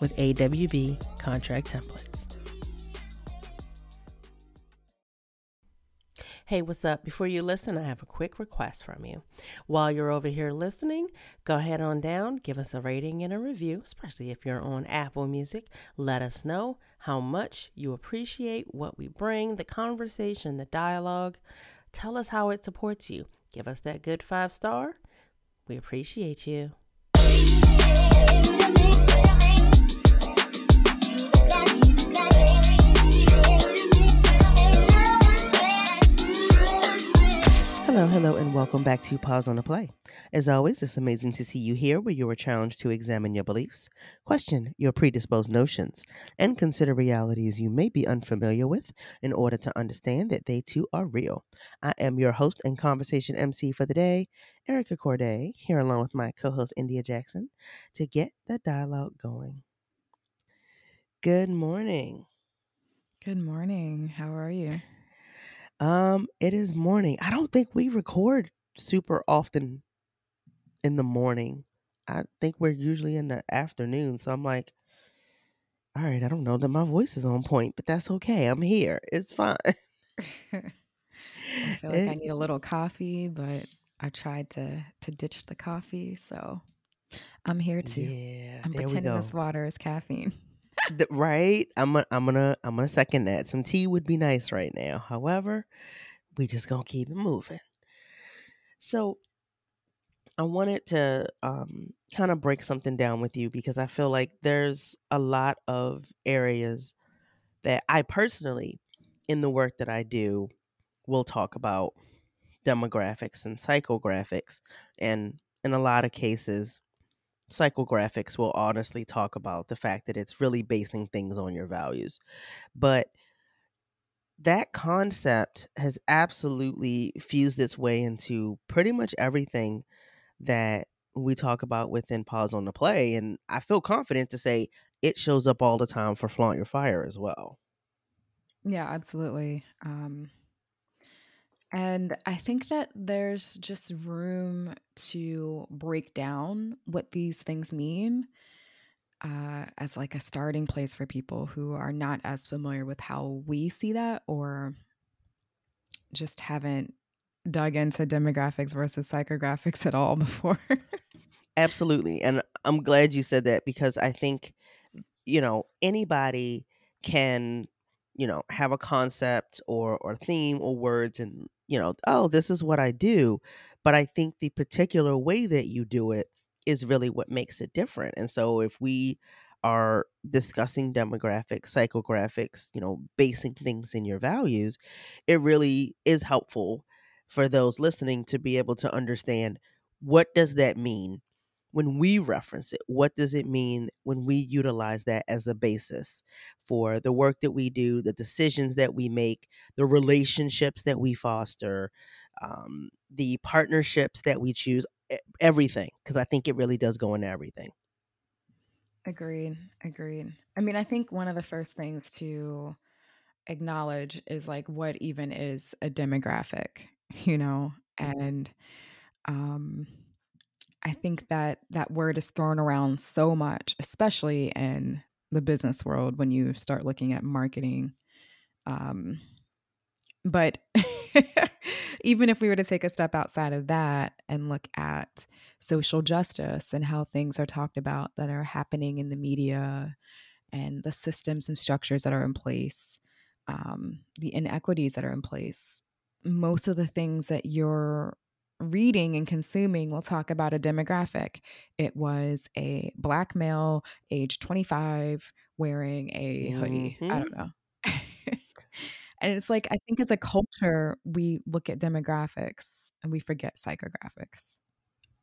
with AWB contract templates. Hey, what's up? Before you listen, I have a quick request from you. While you're over here listening, go ahead on down, give us a rating and a review, especially if you're on Apple Music. Let us know how much you appreciate what we bring, the conversation, the dialogue. Tell us how it supports you. Give us that good five star. We appreciate you. Hello, hello, and welcome back to Pause on the Play. As always, it's amazing to see you here where you are challenged to examine your beliefs, question your predisposed notions, and consider realities you may be unfamiliar with in order to understand that they too are real. I am your host and conversation MC for the day, Erica Courdae, here along with my co host, India Jackson, to get the dialogue going. Good morning. Good morning. How are you? Um, it is morning. I don't think we record super often in the morning. I think we're usually in the afternoon. So I'm like, all right, I don't know that my voice is on point, but that's okay. I'm here. It's fine. I feel like it, I need a little coffee, but I tried to to ditch the coffee, so I'm here too. Yeah, I'm pretending this water is caffeine. The, right? I'm gonna, I'm gonna I'm gonna second that. Some tea would be nice right now. However, we just gonna keep it moving. So I wanted to um, kind of break something down with you because I feel like there's a lot of areas that I personally, in the work that I do, will talk about demographics and psychographics, and in a lot of cases, psychographics will honestly talk about the fact that it's really basing things on your values. But that concept has absolutely fused its way into pretty much everything that we talk about within Pause on the Play. And I feel confident to say it shows up all the time for Flaunt Your Fire as well. Yeah, absolutely. Um, and I think that there's just room to break down what these things mean uh, as like a starting place for people who are not as familiar with how we see that or just haven't dug into demographics versus psychographics at all before. Absolutely. And I'm glad you said that because I think, you know, anybody can you know have a concept or or theme or words and you know oh this is what i do but i think the particular way that you do it is really what makes it different and so if we are discussing demographics psychographics you know basing things in your values it really is helpful for those listening to be able to understand what does that mean when we reference it what does it mean when we utilize that as a basis for the work that we do the decisions that we make the relationships that we foster um, the partnerships that we choose everything? Because i think it really does go into everything. Agreed agreed. I mean i think one of the first things to acknowledge is like what even is a demographic you know and um I think that that word is thrown around so much, especially in the business world when you start looking at marketing. Um, but even if we were to take a step outside of that and look at social justice and how things are talked about that are happening in the media and the systems and structures that are in place, um, the inequities that are in place, most of the things that you're reading and consuming will talk about a demographic. It was a black male, age 25, wearing a hoodie. Mm-hmm. I don't know. and it's like, I think as a culture, we look at demographics and we forget psychographics.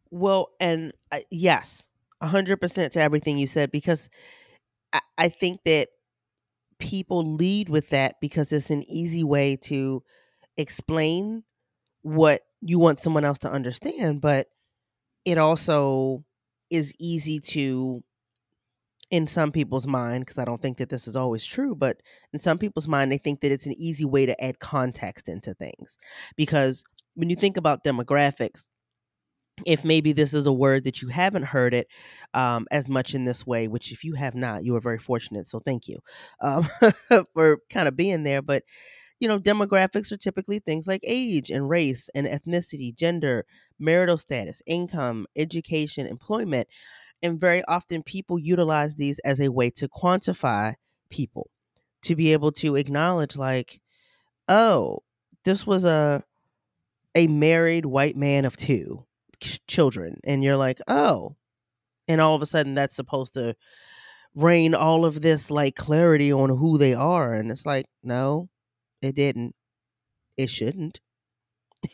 Well, and uh, yes, 100% to everything you said, because I, I think that people lead with that because it's an easy way to explain what you want someone else to understand, but it also is easy to in some people's mind because I don't think that this is always true, but in some people's mind they think that it's an easy way to add context into things. Because when you think about demographics, if maybe this is a word that you haven't heard it um, as much in this way, which if you have not, you are very fortunate. So thank you um, for kind of being there. But you know, demographics are typically things like age and race and ethnicity, gender, marital status, income, education, employment. And very often people utilize these as a way to quantify people, to be able to acknowledge, like, oh, this was a a married white man of two children. And you're like, oh. And all of a sudden that's supposed to rain all of this like clarity on who they are. And it's like, no, it didn't. It shouldn't.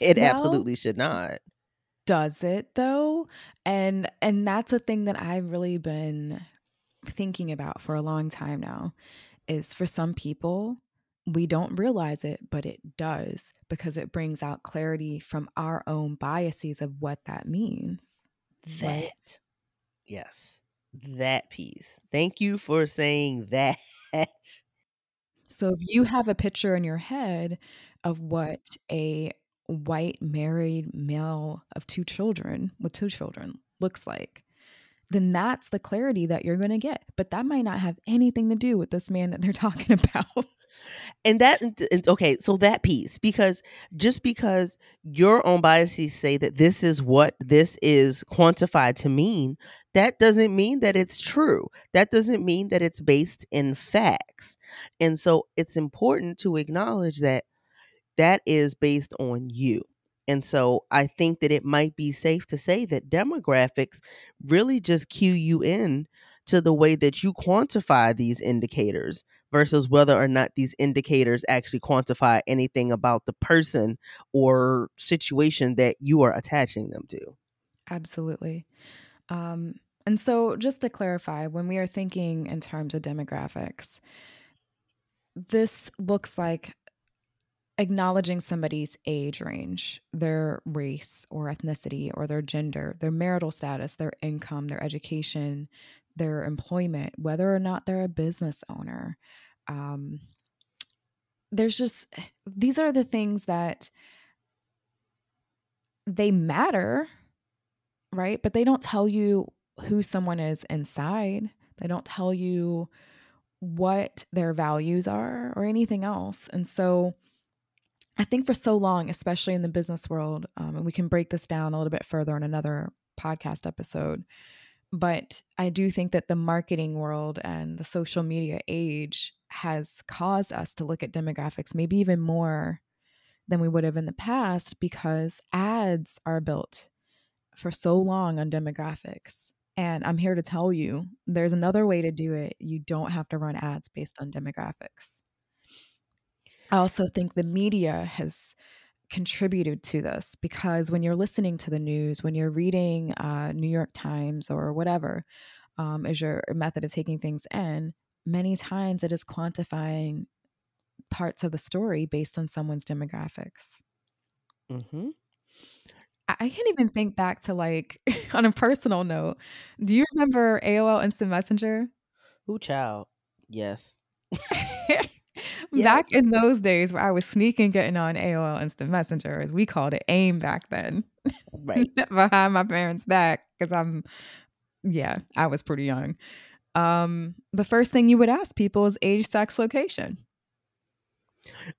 It well, absolutely should not. Does it though? And and that's a thing that I've really been thinking about for a long time now is for some people we don't realize it, but it does because it brings out clarity from our own biases of what that means. That. Right? Yes. That piece. Thank you for saying that. So if you have a picture in your head of what a white married male of two children with two children looks like, then that's the clarity that you're going to get. But that might not have anything to do with this man that they're talking about. And that, okay, so that piece, because just because your own biases say that this is what this is quantified to mean, that doesn't mean that it's true. That doesn't mean that it's based in facts. And so it's important to acknowledge that that is based on you. And so I think that it might be safe to say that demographics really just cue you in to the way that you quantify these indicators versus whether or not these indicators actually quantify anything about the person or situation that you are attaching them to. Absolutely. Um, and so, just to clarify, when we are thinking in terms of demographics, this looks like acknowledging somebody's age range, their race or ethnicity or their gender, their marital status, their income, their education, their employment, whether or not they're a business owner. Um, there's just, these are the things that they matter, right? But they don't tell you who someone is inside, they don't tell you what their values are or anything else. And so, I think for so long, especially in the business world, um, and we can break this down a little bit further in another podcast episode, but I do think that the marketing world and the social media age has caused us to look at demographics maybe even more than we would have in the past because ads are built for so long on demographics. And I'm here to tell you there's another way to do it. You don't have to run ads based on demographics. I also think the media has contributed to this because when you're listening to the news, when you're reading uh, New York Times or whatever um, as your method of taking things in, many times it is quantifying parts of the story based on someone's demographics. Mm-hmm. I can't even think back to like on a personal note. Do you remember AOL Instant Messenger? Who child? Yes. yes. back in those days where I was sneaking getting on AOL Instant Messenger, as we called it, AIM back then. Right. Behind my parents' back, because I'm, yeah, I was pretty young. Um, the first thing you would ask people is age, sex, location.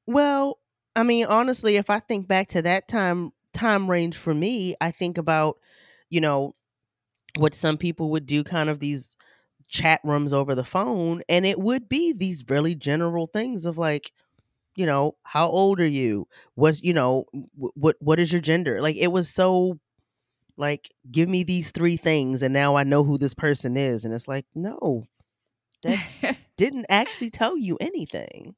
Well, I mean, honestly, if I think back to that time time range for me, I think about, you know, what some people would do, kind of these chat rooms over the phone and it would be these really general things of like you know how old are you? Was you know what what is your gender? Like it was so like give me these three things and now i know who this person is. And it's like no that didn't actually tell you anything.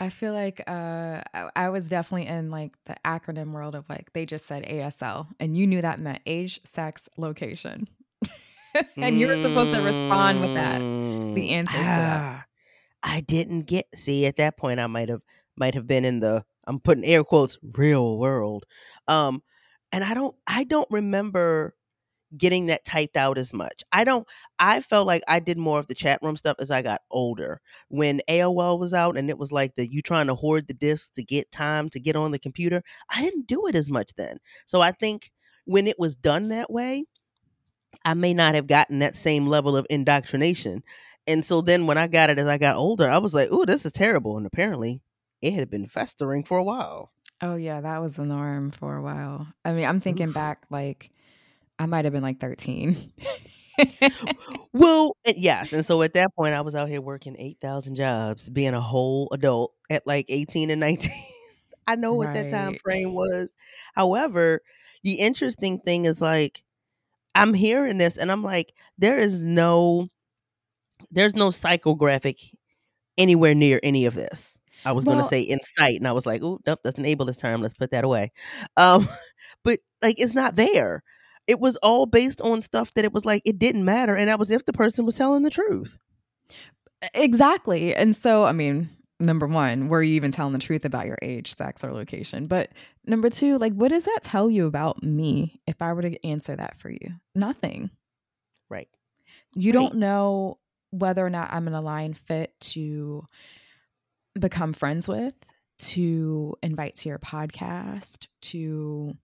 I feel like uh, I, I was definitely in like the acronym world of like they just said ASL, and you knew that meant age, sex, location, and you were supposed to respond with that, the Mm, answers to that. ah, I didn't get see at that point I might have might have been in the I'm putting air quotes real world. Um and I don't I don't remember getting that typed out as much. I don't I felt like I did more of the chat room stuff as I got older. When AOL was out and it was like the you trying to hoard the discs to get time to get on the computer, I didn't do it as much then. So I think when it was done that way, I may not have gotten that same level of indoctrination. And so then when I got it as I got older, I was like, "Oh, this is terrible." And apparently, it had been festering for a while. Oh yeah, that was the norm for a while. I mean, I'm thinking Oof. back like I might have been like 13. Well, yes, and so at that point, I was out here working eight thousand jobs, being a whole adult at like eighteen and nineteen. I know what that time frame was. However, the interesting thing is like I'm hearing this, and I'm like, there is no, there's no psychographic anywhere near any of this. I was gonna say insight, and I was like, "Oh, nope, that's an ableist term. Let's put that away." Um, but like, it's not there. It was all based on stuff that it was like it didn't matter, and that was if the person was telling the truth. exactly. And so, I mean, number one, were you even telling the truth about your age, sex, or location? But number two, like, what does that tell you about me if I were to answer that for you? Nothing. Right. You Right. don't know whether or not I'm an aligned fit to become friends with, to invite to your podcast, to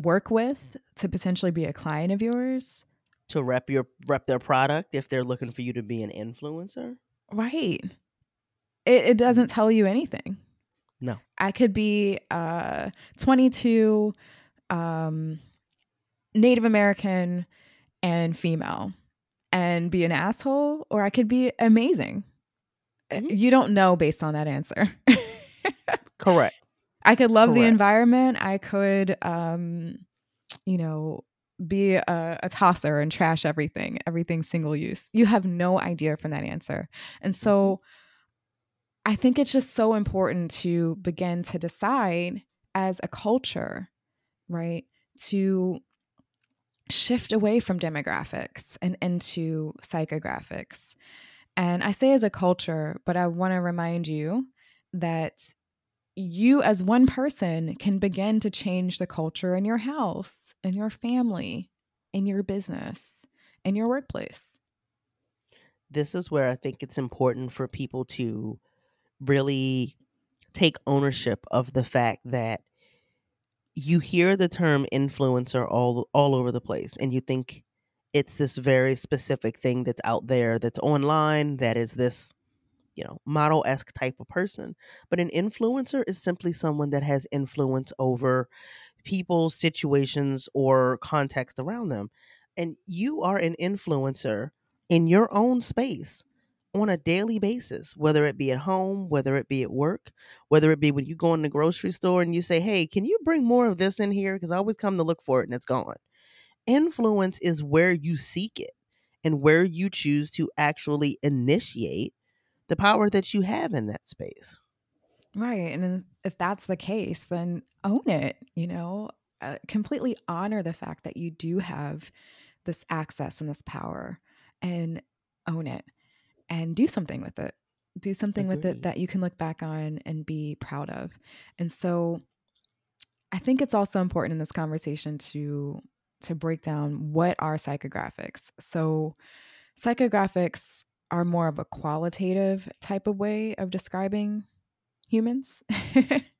work with, to potentially be a client of yours. To rep your rep their product if they're looking for you to be an influencer. Right. It, it doesn't tell you anything. No. I could be uh, 22, um, Native American, and female and be an asshole, or I could be amazing. Uh, Mhm. You don't know based on that answer. Correct. I could love the environment. I could, um, you know, be a, a tosser and trash everything, everything single use. You have no idea from that answer. And so I think it's just so important to begin to decide as a culture, right, to shift away from demographics and into psychographics. And I say as a culture, but I want to remind you that you as one person can begin to change the culture in your house, in your family, in your business, in your workplace. This is where I think it's important for people to really take ownership of the fact that you hear the term influencer all all over the place and you think it's this very specific thing that's out there that's online that is this you know model-esque type of person. But an influencer is simply someone that has influence over people situations or context around them. And you are an influencer in your own space on a daily basis whether it be at home whether it be at work whether it be when you go in the grocery store and you say hey can you bring more of this in here because i always come to look for it and it's gone influence is where you seek it and where you choose to actually initiate the power that you have in that space. Right. And if that's the case, then own it, you know, uh, completely honor the fact that you do have this access and this power and own it and do something with it. Do something with it that you can look back on and be proud of. And so I think it's also important in this conversation to to break down what are psychographics. So psychographics are more of a qualitative type of way of describing humans.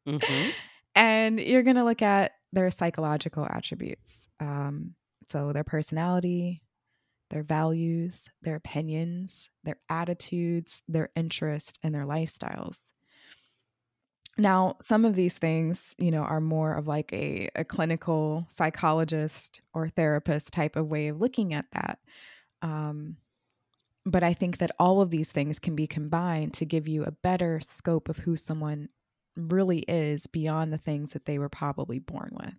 Mhm. and you're going to look at their psychological attributes. Um, so their personality, their values, their opinions, their attitudes, their interests, and their lifestyles. Now, some of these things, you know, are more of like a, a clinical psychologist or therapist type of way of looking at that. Um, but I think that all of these things can be combined to give you a better scope of who someone really is beyond the things that they were probably born with.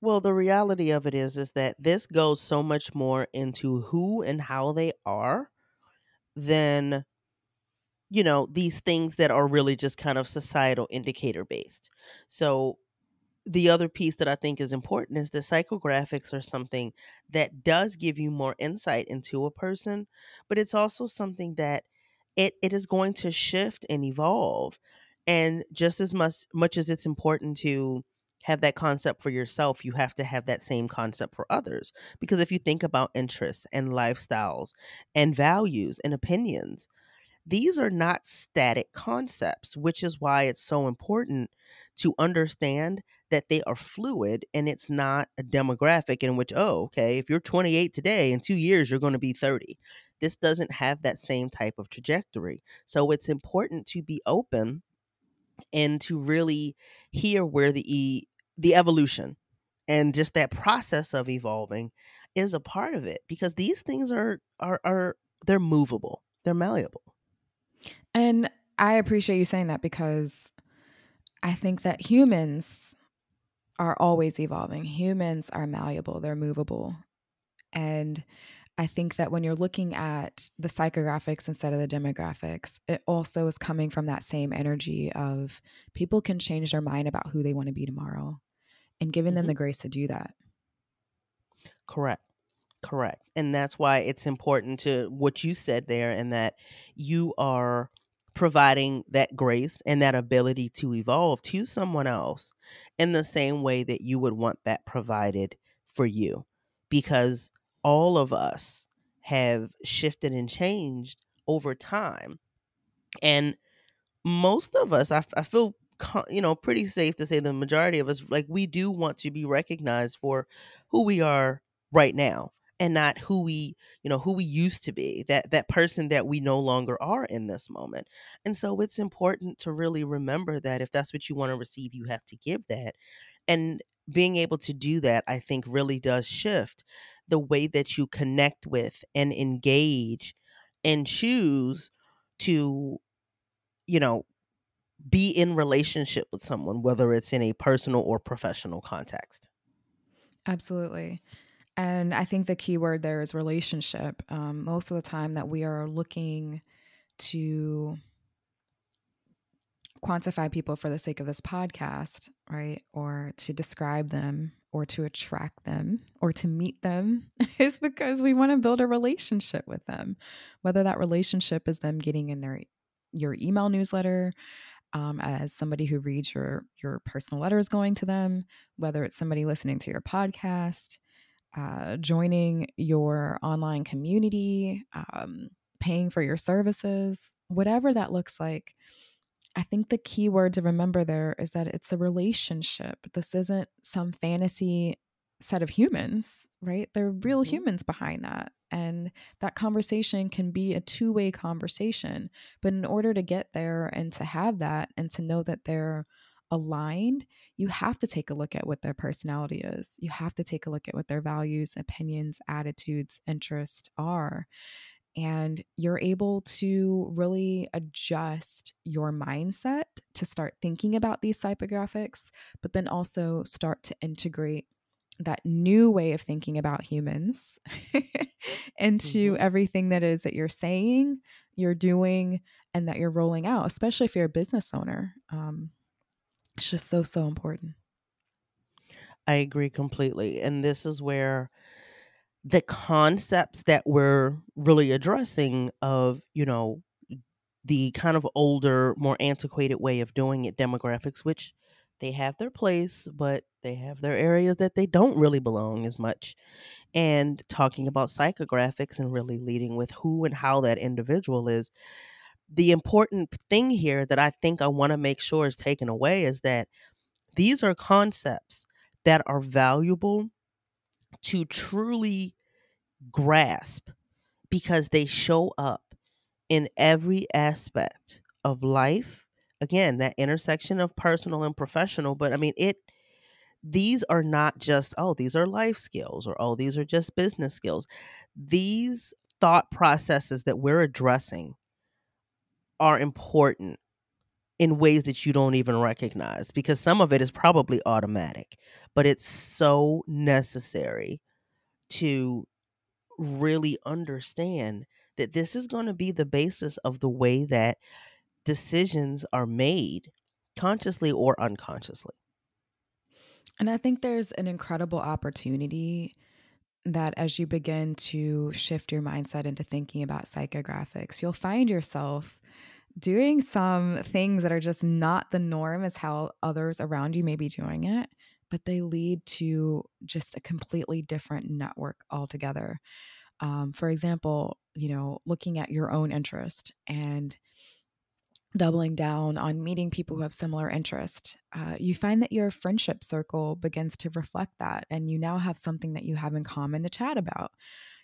Well, the reality of it is is that this goes so much more into who and how they are than you know, these things that are really just kind of societal indicator based. So the other piece that I think is important is that psychographics are something that does give you more insight into a person, but it's also something that it, it is going to shift and evolve. And just as much much as it's important to have that concept for yourself, you have to have that same concept for others. Because if you think about interests and lifestyles and values and opinions, these are not static concepts, which is why it's so important to understand that they are fluid and it's not a demographic in which, oh, okay, if you're 28 today, in two years, you're going to be 30. This doesn't have that same type of trajectory. So it's important to be open and to really hear where the the evolution and just that process of evolving is a part of it because these things are are are they're movable they're malleable. And i appreciate you saying that because i think that humans are always evolving. Humans are malleable they're movable. And I think that when you're looking at the psychographics instead of the demographics, it also is coming from that same energy of people can change their mind about who they want to be tomorrow and giving mm-hmm. them the grace to do that. Correct. Correct. And that's why it's important to what you said there and that you are providing that grace and that ability to evolve to someone else in the same way that you would want that provided for you. Because all of us have shifted and changed over time. And most of us, I, I feel, you know, pretty safe to say the majority of us, like we do want to be recognized for who we are right now and not who we you know who we used to be that that person that we no longer are in this moment. And so it's important to really remember that if that's what you want to receive you have to give that. And being able to do that i think really does shift the way that you connect with and engage and choose to you know be in relationship with someone whether it's in a personal or professional context absolutely and i think the key word there is relationship um, most of the time that we are looking to quantify people for the sake of this podcast, right? Or to describe them or to attract them or to meet them is because we want to build a relationship with them. Whether that relationship is them getting in their your email newsletter, um, as somebody who reads your your personal letters going to them, whether it's somebody listening to your podcast, uh, joining your online community, um, paying for your services, whatever that looks like I think the key word to remember there is that it's a relationship. This isn't some fantasy set of humans, right? There are real mm-hmm. humans behind that. And that conversation can be a two way conversation. But in order to get there and to have that and to know that they're aligned, you have to take a look at what their personality is. You have to take a look at what their values, opinions, attitudes, interests are and you're able to really adjust your mindset to start thinking about these psychographics, but then also start to integrate that new way of thinking about humans into mm-hmm. everything that is that you're saying, you're doing, and that you're rolling out, especially if you're a business owner. Um, it's just so, so important. I agree completely. And this is where the concepts that we're really addressing of, you know, the kind of older, more antiquated way of doing it, demographics, which they have their place, but they have their areas that they don't really belong as much. And talking about psychographics and really leading with who and how that individual is. The important thing here that I think I want to make sure is taken away is that these are concepts that are valuable to truly grasp because they show up in every aspect of life. Again, that intersection of personal and professional, but I mean, it these are not just, oh, these are life skills or oh, these are just business skills. These thought processes that we're addressing are important in ways that you don't even recognize because some of it is probably automatic, but it's so necessary to really understand that this is going to be the basis of the way that decisions are made consciously or unconsciously. And I think there's an incredible opportunity that as you begin to shift your mindset into thinking about psychographics, you'll find yourself doing some things that are just not the norm as how others around you may be doing it, but they lead to just a completely different network altogether. Um, for example, you know, looking at your own interest and doubling down on meeting people who have similar interest, uh, you find that your friendship circle begins to reflect that, and you now have something that you have in common to chat about.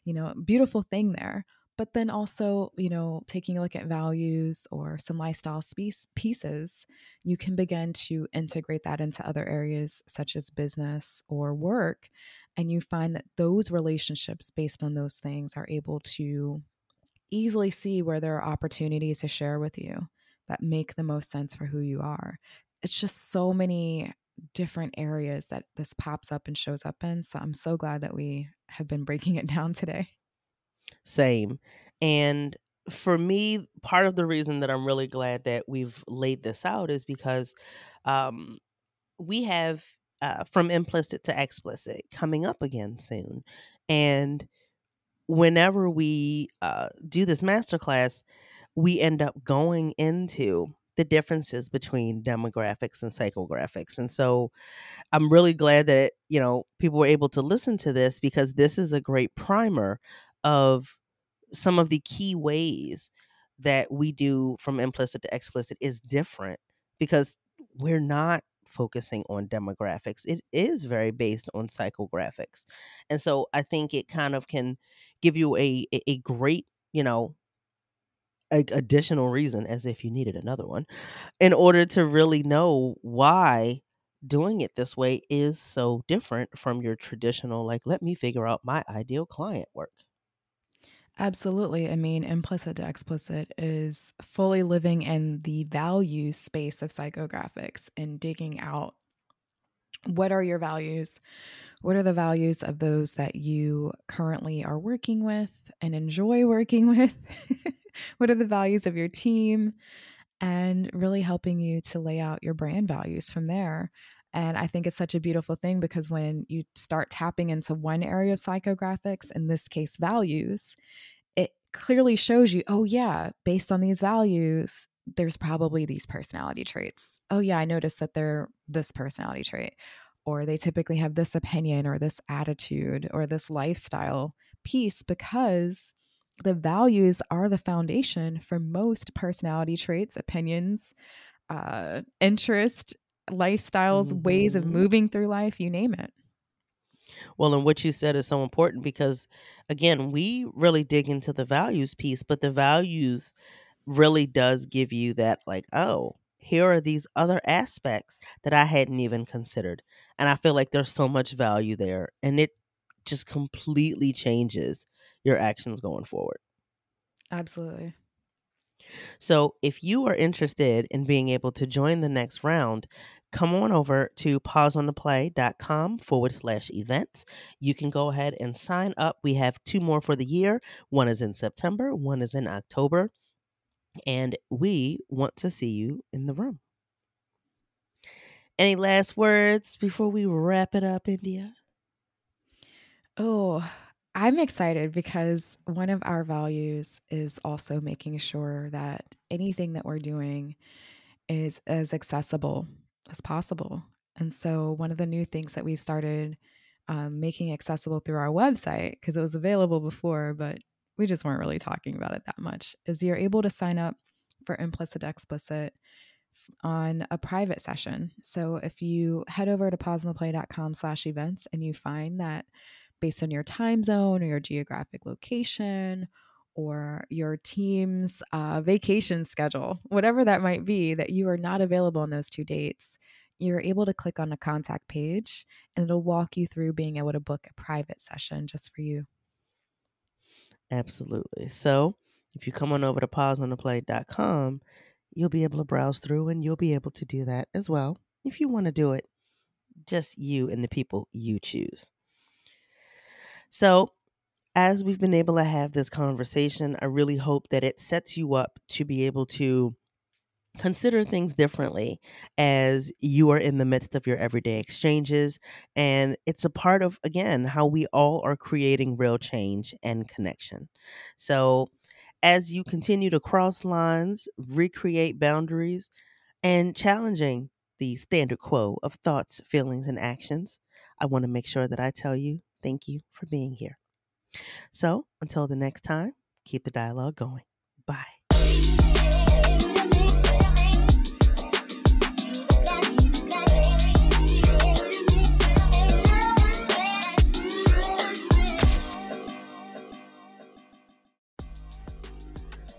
You know, beautiful thing there. But then also, you know, taking a look at values or some lifestyle piece, pieces, you can begin to integrate that into other areas such as business or work. And you find that those relationships based on those things are able to easily see where there are opportunities to share with you that make the most sense for who you are. It's just so many different areas that this pops up and shows up in. So I'm so glad that we have been breaking it down today. Same. And for me, part of the reason that I'm really glad that we've laid this out is because um, we have uh, from implicit to explicit coming up again soon. And whenever we uh, do this masterclass, we end up going into the differences between demographics and psychographics. And so I'm really glad that, you know, people were able to listen to this because this is a great primer of some of the key ways that we do from implicit to explicit is different because we're not focusing on demographics. It is very based on psychographics. And so I think it kind of can give you a a, great, you know, a, additional reason as if you needed another one in order to really know why doing it this way is so different from your traditional like let me figure out my ideal client work. Absolutely. I mean, implicit to explicit is fully living in the value space of psychographics and digging out what are your values? What are the values of those that you currently are working with and enjoy working with? what are the values of your team? And really helping you to lay out your brand values from there. And I think it's such a beautiful thing because when you start tapping into one area of psychographics, in this case, values, it clearly shows you, oh, yeah, based on these values, there's probably these personality traits. Oh, yeah, I noticed that they're this personality trait, or they typically have this opinion or this attitude or this lifestyle piece because the values are the foundation for most personality traits, opinions, uh, interest, lifestyles, mm-hmm. ways of mm-hmm. moving through life, you name it. Well, and what you said is so important because, again, we really dig into the values piece, but the values really does give you that, like, oh, here are these other aspects that I hadn't even considered. And I feel like there's so much value there, and it just completely changes your actions going forward. Absolutely. So, if you are interested in being able to join the next round, come on over to pauseontheplay.com forward slash events. You can go ahead and sign up. We have two more for the year. One is in September, one is in October. And we want to see you in the room. Any last words before we wrap it up, India? Oh, I'm excited because one of our values is also making sure that anything that we're doing is as accessible as possible. And so, one of the new things that we've started um, making accessible through our website, because it was available before, but we just weren't really talking about it that much, is you're able to sign up for implicit explicit on a private session. So if you head over to pauseontheplay.com slash events and you find that based on your time zone or your geographic location or your team's uh, vacation schedule, whatever that might be, that you are not available on those two dates, you're able to click on a contact page and it'll walk you through being able to book a private session just for you. Absolutely. So if you come on over to pauseontheplay.com, you'll be able to browse through and you'll be able to do that as well if you want to do it. Just you and the people you choose. So, as we've been able to have this conversation, I really hope that it sets you up to be able to consider things differently as you are in the midst of your everyday exchanges. And it's a part of, again, how we all are creating real change and connection. So, as you continue to cross lines, recreate boundaries, and challenging the standard quo of thoughts, feelings, and actions, I want to make sure that I tell you thank you for being here. So, until the next time, keep the dialogue going. Bye.